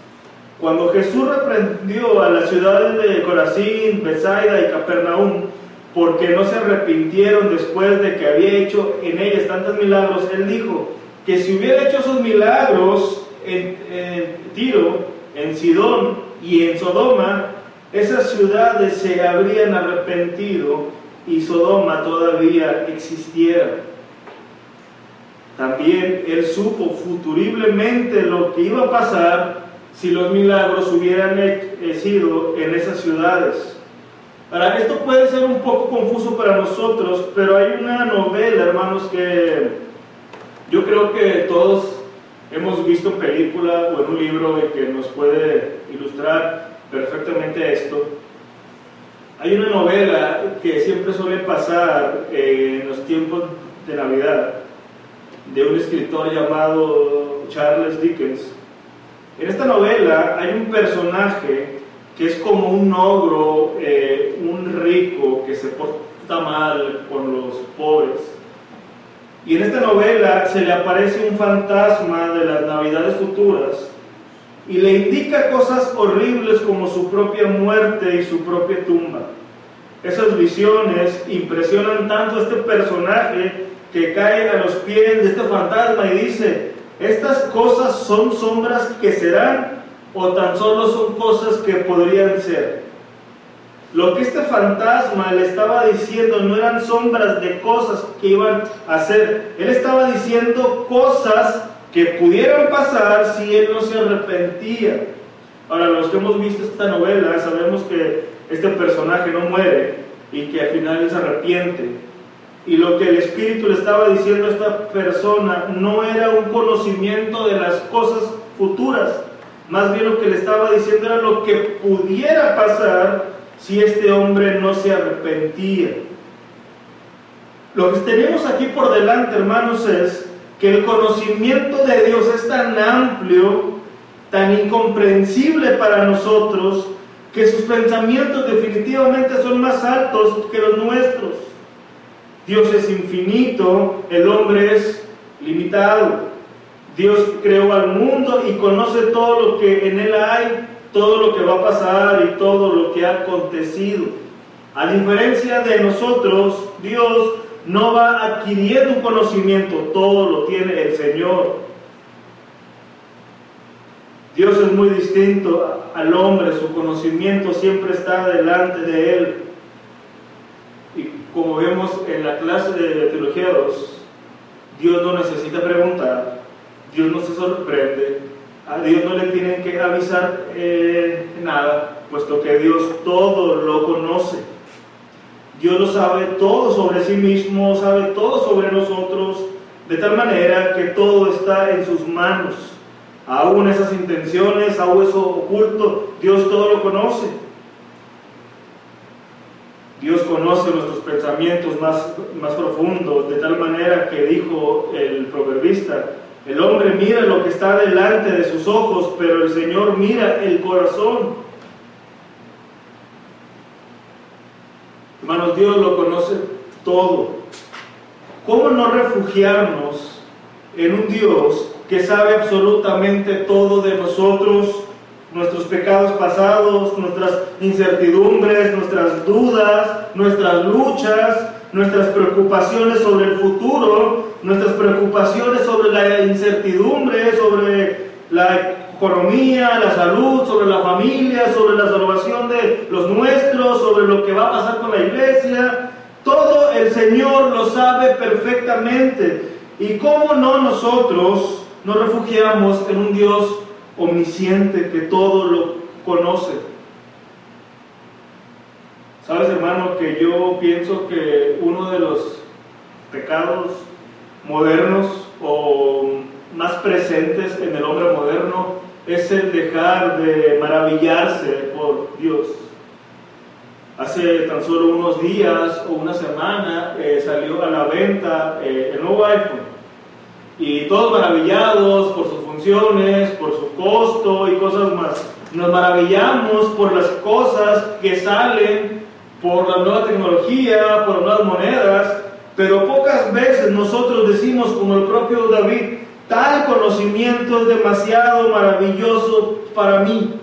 Cuando Jesús reprendió a las ciudades de Corazín, Besaida y Capernaum, porque no se arrepintieron después de que había hecho en ellas tantos milagros, él dijo, que si hubiera hecho esos milagros en, Tiro, en Sidón y en Sodoma, esas ciudades se habrían arrepentido y Sodoma todavía existiera. También él supo futuriblemente lo que iba a pasar si los milagros hubieran sido en esas ciudades. Ahora, esto puede ser un poco confuso para nosotros, pero hay una novela, hermanos, que yo creo que todos hemos visto en película o en un libro que nos puede ilustrar perfectamente esto. Hay una novela que siempre suele pasar en los tiempos de Navidad de un escritor llamado Charles Dickens. En esta novela hay un personaje que es como un ogro, eh, un rico que se porta mal con los pobres y en esta novela se le aparece un fantasma de las navidades futuras y le indica cosas horribles como su propia muerte y su propia tumba. Esas visiones impresionan tanto a este personaje que cae a los pies de este fantasma y dice, estas cosas son sombras que serán o tan solo son cosas que podrían ser. Lo que este fantasma le estaba diciendo no eran sombras de cosas que iban a hacer. Él estaba diciendo cosas que pudieran pasar si él no se arrepentía. Ahora, los que hemos visto esta novela sabemos que este personaje no muere y que al final se arrepiente. Y lo que el Espíritu le estaba diciendo a esta persona no era un conocimiento de las cosas futuras. Más bien lo que le estaba diciendo era lo que pudiera pasar si este hombre no se arrepentía. Lo que tenemos aquí por delante, hermanos, es que el conocimiento de Dios es tan amplio, tan incomprensible para nosotros, que sus pensamientos definitivamente son más altos que los nuestros. Dios es infinito, el hombre es limitado. Dios creó al mundo y conoce todo lo que en él hay todo lo que va a pasar y todo lo que ha acontecido. A diferencia de nosotros, Dios no va adquiriendo un conocimiento, todo lo tiene el Señor. Dios es muy distinto al hombre, su conocimiento siempre está delante de él. Como vemos en la clase de Teología 2, Dios no necesita preguntar, Dios no se sorprende, a Dios no le tienen que avisar eh, nada, puesto que Dios todo lo conoce. Dios lo sabe todo sobre sí mismo, sabe todo sobre nosotros, de tal manera que todo está en sus manos. Aún esas intenciones, aún eso oculto, Dios todo lo conoce. Dios conoce nuestros pensamientos más, más profundos, de tal manera que dijo el proverbista, el hombre mira lo que está delante de sus ojos, pero el Señor mira el corazón. Hermanos, Dios lo conoce todo. ¿Cómo no refugiarnos en un Dios que sabe absolutamente todo de nosotros, nuestros pecados pasados, nuestras incertidumbres, nuestras dudas, nuestras luchas, nuestras preocupaciones sobre el futuro, nuestras preocupaciones sobre la incertidumbre, sobre la economía, la salud, sobre la familia, sobre la salvación de los nuestros, sobre lo que va a pasar con la iglesia. Todo el Señor lo sabe perfectamente. ¿Y cómo no nosotros nos refugiamos en un Dios omnisciente que todo lo conoce? Sabes, hermano, que yo pienso que uno de los pecados modernos o más presentes en el hombre moderno es el dejar de maravillarse por Dios. Hace tan solo unos días o una semana eh, salió a la venta eh, el nuevo iPhone y todos maravillados por sus funciones, por su costo y cosas más. Nos maravillamos por las cosas que salen, por la nueva tecnología, por las nuevas monedas, pero pocas veces nosotros decimos, como el propio David, tal conocimiento es demasiado maravilloso para mí.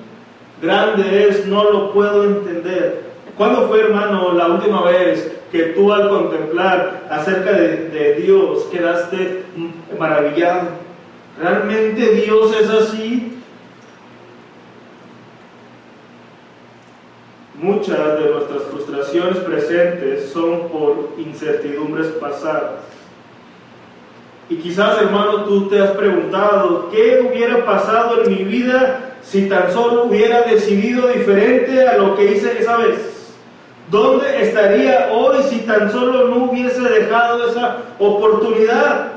Grande es, no lo puedo entender. ¿Cuándo fue, hermano, la última vez que tú al contemplar acerca de, Dios quedaste maravillado? ¿Realmente Dios es así? Muchas de nuestras frustraciones presentes son por incertidumbres pasadas. Y quizás, hermano, tú te has preguntado, ¿qué hubiera pasado en mi vida si tan solo hubiera decidido diferente a lo que hice esa vez? ¿Dónde estaría hoy si tan solo no hubiese dejado esa oportunidad?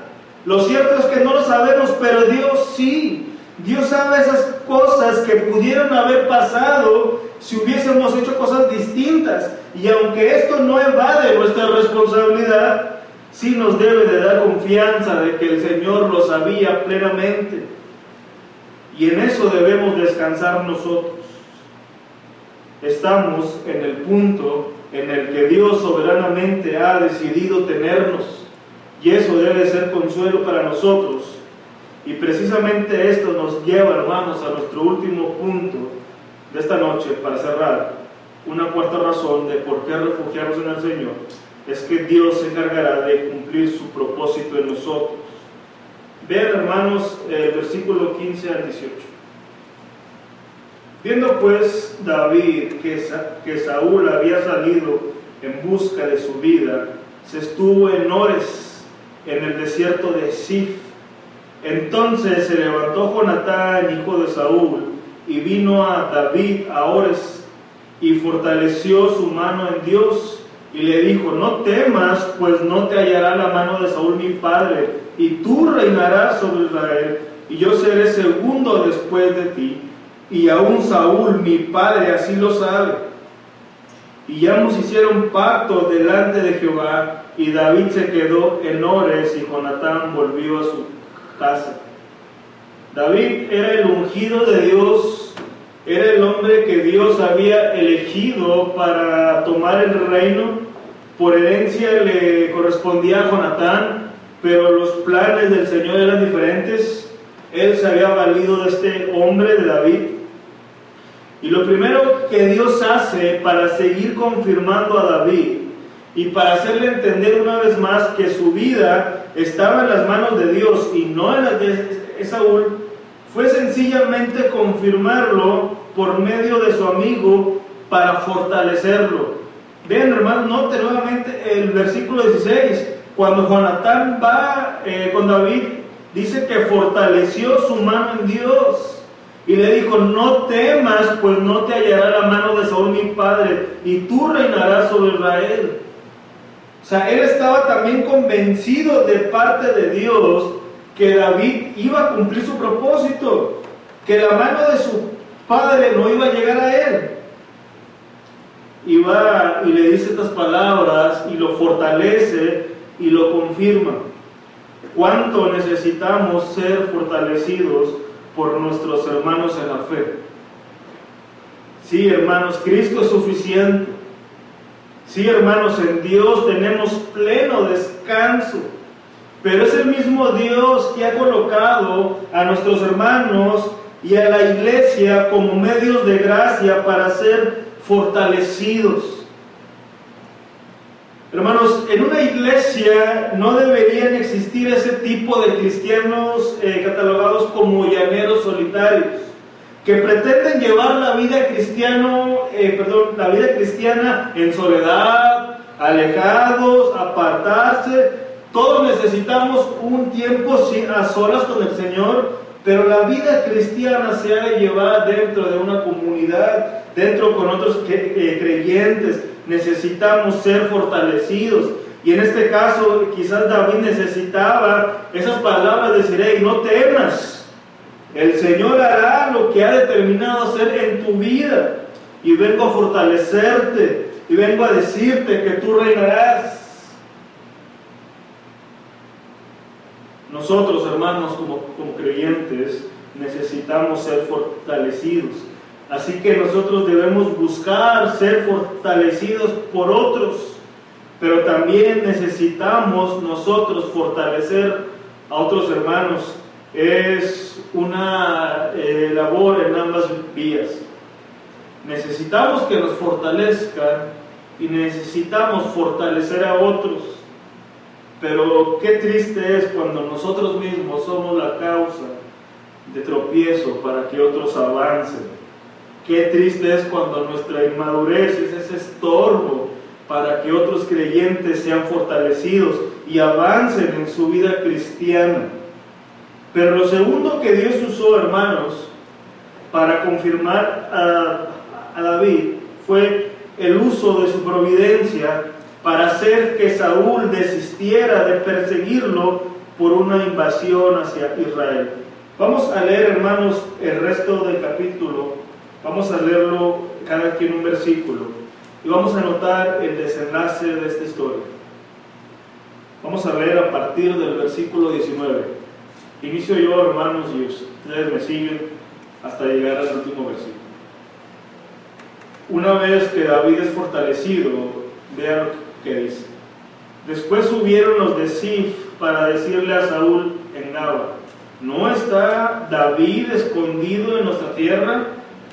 Lo cierto es que no lo sabemos, pero Dios sí. Dios sabe esas cosas que pudieron haber pasado si hubiésemos hecho cosas distintas. Y aunque esto no evade nuestra responsabilidad, sí nos debe de dar confianza de que el Señor lo sabía plenamente. Y en eso debemos descansar nosotros. Estamos en el punto en el que Dios soberanamente ha decidido tenernos. Y eso debe ser consuelo para nosotros. Y precisamente esto nos lleva, hermanos, a nuestro último punto de esta noche para cerrar, una cuarta razón de por qué refugiarnos en el Señor es que Dios se encargará de cumplir su propósito en nosotros. Vean, hermanos, el versículo 15 al 18. Viendo pues David que, Saúl había salido en busca de su vida, se estuvo en Ores, en el desierto de Sif. Entonces se levantó Jonatán, hijo de Saúl, y vino a David a Ores y fortaleció su mano en Dios y le dijo, no temas, pues no te hallará la mano de Saúl mi padre, y tú reinarás sobre Israel, y yo seré segundo después de ti, y aún Saúl mi padre así lo sabe. Y nos hicieron pacto delante de Jehová, y David se quedó en Ores, y Jonatán volvió a su casa. David era el ungido de Dios, era el hombre que Dios había elegido para tomar el reino. Por herencia le correspondía a Jonatán, pero los planes del Señor eran diferentes. Él se había valido de este hombre, de David. Y lo primero que Dios hace para seguir confirmando a David y para hacerle entender una vez más que su vida estaba en las manos de Dios y no en las de Saúl, fue sencillamente confirmarlo por medio de su amigo para fortalecerlo. Vean, hermano, note nuevamente el versículo 16. Cuando Jonatán va eh, con David, dice que fortaleció su mano en Dios y le dijo: No temas, pues no te hallará la mano de Saúl mi padre, y tú reinarás sobre Israel. O sea, él estaba también convencido de parte de Dios que David iba a cumplir su propósito, que la mano de su padre no iba a llegar a él. y va y le dice estas palabras y lo fortalece y lo confirma. ¿Cuánto necesitamos ser fortalecidos por nuestros hermanos en la fe? Sí, hermanos, Cristo es suficiente. Sí, hermanos, en Dios tenemos pleno descanso. Pero es el mismo Dios que ha colocado a nuestros hermanos y a la iglesia como medios de gracia para ser fortalecidos. Hermanos, en una iglesia no deberían existir ese tipo de cristianos eh, catalogados como llaneros solitarios, que pretenden llevar la vida eh, perdón, la vida cristiana en soledad, alejados, apartarse. Todos necesitamos un tiempo a solas con el Señor, pero la vida cristiana se ha de llevar dentro de una comunidad, dentro con otros eh, creyentes. Necesitamos ser fortalecidos. Y en este caso, quizás David necesitaba esas palabras de decir, no temas. El Señor hará lo que ha determinado hacer en tu vida. Y vengo a fortalecerte. Y vengo a decirte que tú reinarás. Nosotros, hermanos, como, como creyentes, necesitamos ser fortalecidos. Así que nosotros debemos buscar ser fortalecidos por otros, pero también necesitamos nosotros fortalecer a otros hermanos. Es una eh, labor en ambas vías. Necesitamos que nos fortalezcan y necesitamos fortalecer a otros. Pero qué triste es cuando nosotros mismos somos la causa de tropiezo para que otros avancen. Qué triste es cuando nuestra inmadurez es ese estorbo para que otros creyentes sean fortalecidos y avancen en su vida cristiana. Pero lo segundo que Dios usó, hermanos, para confirmar a, a David fue el uso de su providencia para hacer que Saúl desistiera de perseguirlo por una invasión hacia Israel. Vamos a leer, hermanos, el resto del capítulo. Vamos a leerlo cada quien un versículo. Y vamos a notar el desenlace de esta historia. Vamos a leer a partir del versículo 19. Inicio yo, hermanos, y ustedes me siguen hasta llegar al último versículo. Una vez que David es fortalecido, vean que dice. Después subieron los de Sif para decirle a Saúl en Nava, ¿no está David escondido en nuestra tierra,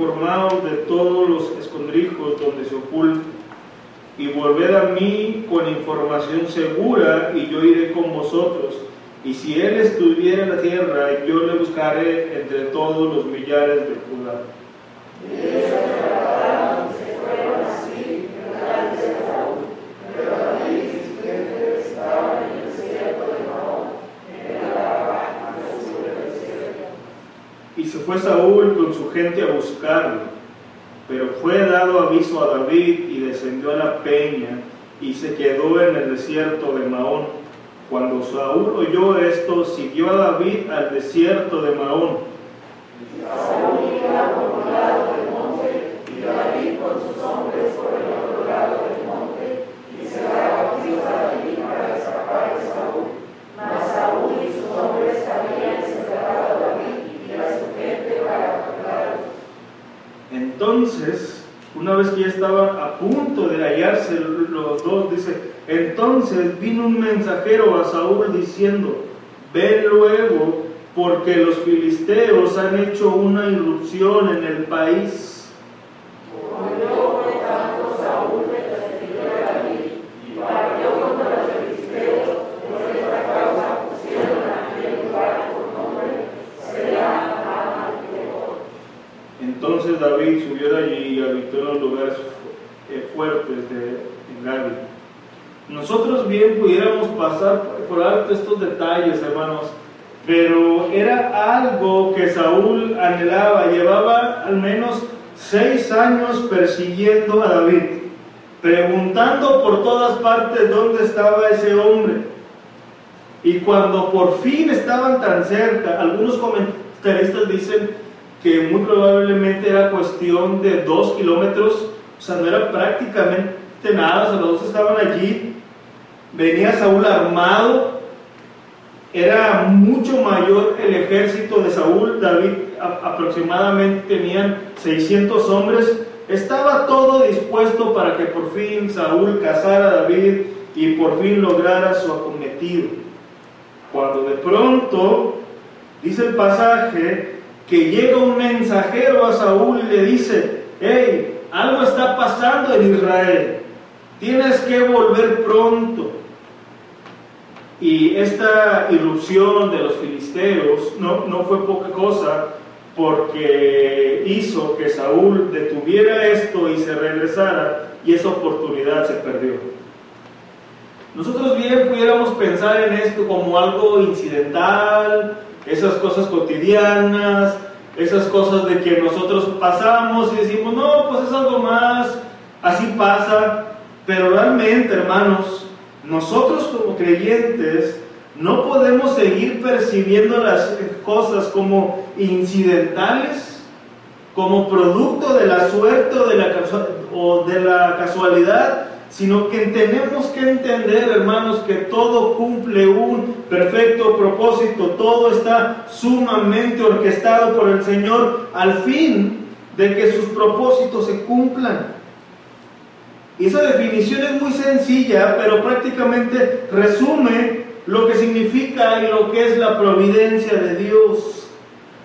informaos de todos los escondrijos donde se oculta y volved a mí con información segura y yo iré con vosotros. Y si él estuviera en la tierra, yo le buscaré entre todos los millares de Judá. Fue Saúl con su gente a buscarlo, pero fue dado aviso a David y descendió a la peña y se quedó en el desierto de Maón cuando Saúl oyó esto, siguió a David al desierto de Maón del monte y se daba prisa a David para escapar de Saúl. Mas Saúl y sus hombres habían encerrado a David y a su gente para capturarlos. Entonces, una vez que ya estaban a punto de hallarse los dos, dice, entonces vino un mensajero a Saúl diciendo, ven luego, porque los filisteos han hecho una irrupción en el país. Entonces David subió allí y habitó en los lugares eh, fuertes de Engadio. Nosotros bien pudiéramos pasar por alto estos detalles, hermanos, pero era algo que Saúl anhelaba. Llevaba al menos seis años persiguiendo a David, preguntando por todas partes dónde estaba ese hombre. Y cuando por fin estaban tan cerca, algunos comentaristas dicen que muy probablemente era cuestión de dos kilómetros, o sea, no era prácticamente nada, o sea, los dos estaban allí. Venía Saúl armado, era mucho mayor el ejército de Saúl, David aproximadamente tenían 600 hombres, estaba todo dispuesto para que por fin Saúl cazara a David y por fin lograra su acometido. Cuando de pronto, dice el pasaje, que llega un mensajero a Saúl y le dice, hey, algo está pasando en Israel, tienes que volver pronto. Y esta irrupción de los filisteos no, no fue poca cosa porque hizo que Saúl detuviera esto y se regresara y esa oportunidad se perdió. Nosotros bien pudiéramos pensar en esto como algo incidental, esas cosas cotidianas, esas cosas de que nosotros pasamos y decimos, no, pues es algo más, así pasa, pero realmente, hermanos, nosotros como creyentes no podemos seguir percibiendo las cosas como incidentales, como producto de la suerte o de la, o de la casualidad, sino que tenemos que entender, hermanos, que todo cumple un perfecto propósito, todo está sumamente orquestado por el Señor al fin de que sus propósitos se cumplan. Y esa definición es muy sencilla, pero prácticamente resume lo que significa y lo que es la providencia de Dios.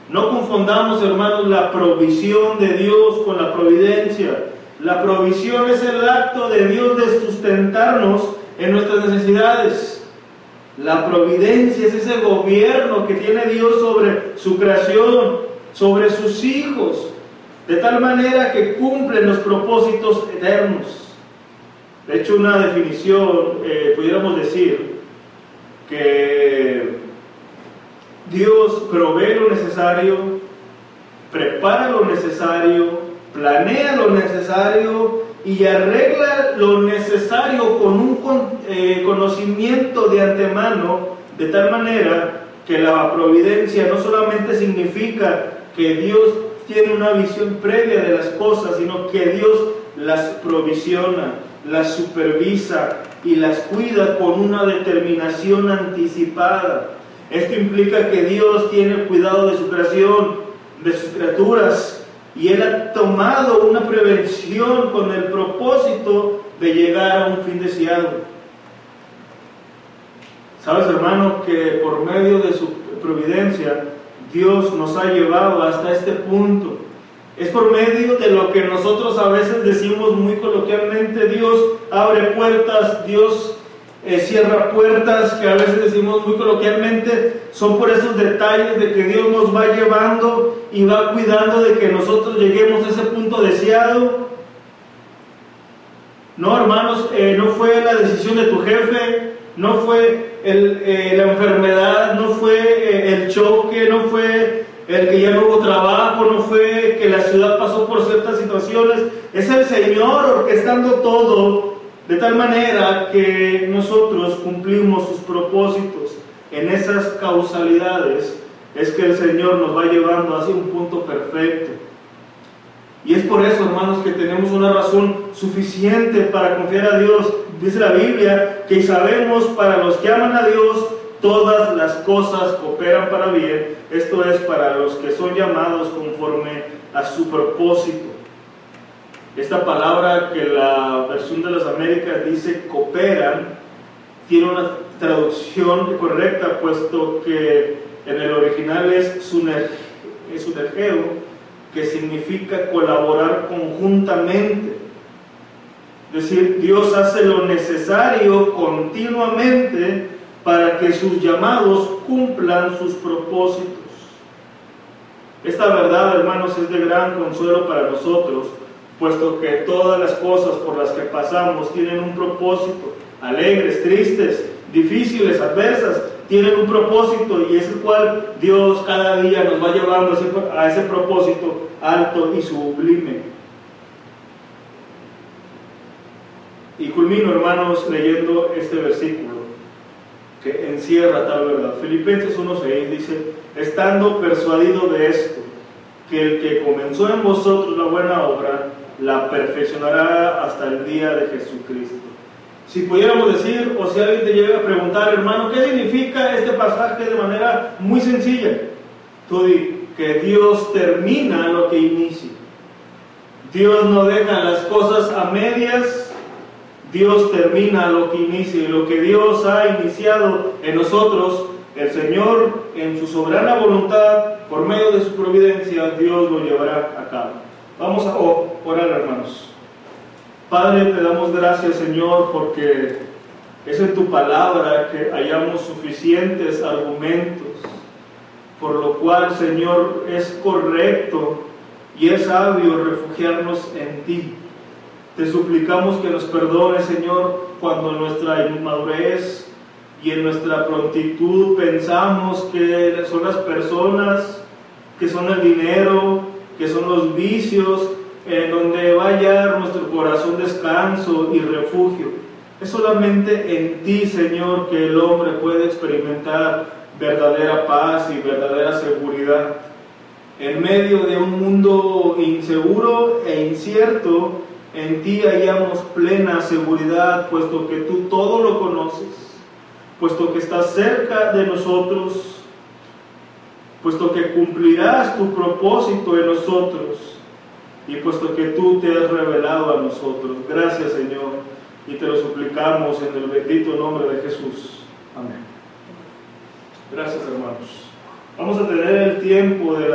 No confundamos, hermanos, la provisión de Dios con la providencia. La provisión es el acto de Dios de sustentarnos en nuestras necesidades. La providencia es ese gobierno que tiene Dios sobre su creación, sobre sus hijos, de tal manera que cumplen los propósitos eternos. De hecho, una definición, eh, pudiéramos decir, que Dios provee lo necesario, prepara lo necesario, planea lo necesario y arregla lo necesario con un eh, conocimiento de antemano, de tal manera que la providencia no solamente significa que Dios tiene una visión previa de las cosas, sino que Dios las provisiona las supervisa y las cuida con una determinación anticipada. Esto implica que Dios tiene cuidado de su creación, de sus criaturas, y Él ha tomado una prevención con el propósito de llegar a un fin deseado. Sabes, hermano, que por medio de su providencia, Dios nos ha llevado hasta este punto es por medio de lo que nosotros a veces decimos muy coloquialmente, Dios abre puertas, Dios eh, cierra puertas, que a veces decimos muy coloquialmente, son por esos detalles de que Dios nos va llevando y va cuidando de que nosotros lleguemos a ese punto deseado. No, hermanos, eh, no fue la decisión de tu jefe, no fue eh, la enfermedad, no fue el choque, no fue el que ya no hubo trabajo, no fue que la ciudad pasó por ciertas situaciones, es el Señor orquestando todo de tal manera que nosotros cumplimos sus propósitos en esas causalidades, es que el Señor nos va llevando hacia un punto perfecto. Y es por eso, hermanos, que tenemos una razón suficiente para confiar a Dios. Dice la Biblia que sabemos para los que aman a Dios, todas las cosas cooperan para bien, esto es para los que son llamados conforme a su propósito. Esta palabra que la versión de las Américas dice cooperan, tiene una traducción correcta, puesto que en el original es sunergeo, que significa colaborar conjuntamente. Es decir, Dios hace lo necesario continuamente para que sus llamados cumplan sus propósitos. Esta verdad, hermanos, es de gran consuelo para nosotros, puesto que todas las cosas por las que pasamos tienen un propósito, alegres, tristes, difíciles, adversas, tienen un propósito y es el cual Dios cada día nos va llevando a ese, propósito alto y sublime. Y culmino, hermanos, leyendo este versículo que encierra tal verdad. Filipenses 1.6 dice, estando persuadido de esto, que el que comenzó en vosotros la buena obra, la perfeccionará hasta el día de Jesucristo. Si pudiéramos decir, o si alguien te llega a preguntar, hermano, ¿qué significa este pasaje de manera muy sencilla? Tú di, que Dios termina lo que inicia. Dios no deja las cosas a medias Dios termina lo que inicia y lo que Dios ha iniciado en nosotros, el Señor en su soberana voluntad, por medio de su providencia, Dios lo llevará a cabo. Vamos a orar, hermanos. Padre, te damos gracias, Señor, porque es en tu palabra que hallamos suficientes argumentos, por lo cual, Señor, es correcto y es sabio refugiarnos en ti. Te suplicamos que nos perdones, Señor, cuando en nuestra inmadurez y en nuestra prontitud pensamos que son las personas, que son el dinero, que son los vicios, en donde va a hallar nuestro corazón descanso y refugio. Es solamente en ti, Señor, que el hombre puede experimentar verdadera paz y verdadera seguridad. En medio de un mundo inseguro e incierto, en ti hallamos plena seguridad, puesto que tú todo lo conoces, puesto que estás cerca de nosotros, puesto que cumplirás tu propósito en nosotros y puesto que tú te has revelado a nosotros. Gracias Señor y te lo suplicamos en el bendito nombre de Jesús. Amén. Gracias hermanos. Vamos a tener el tiempo de la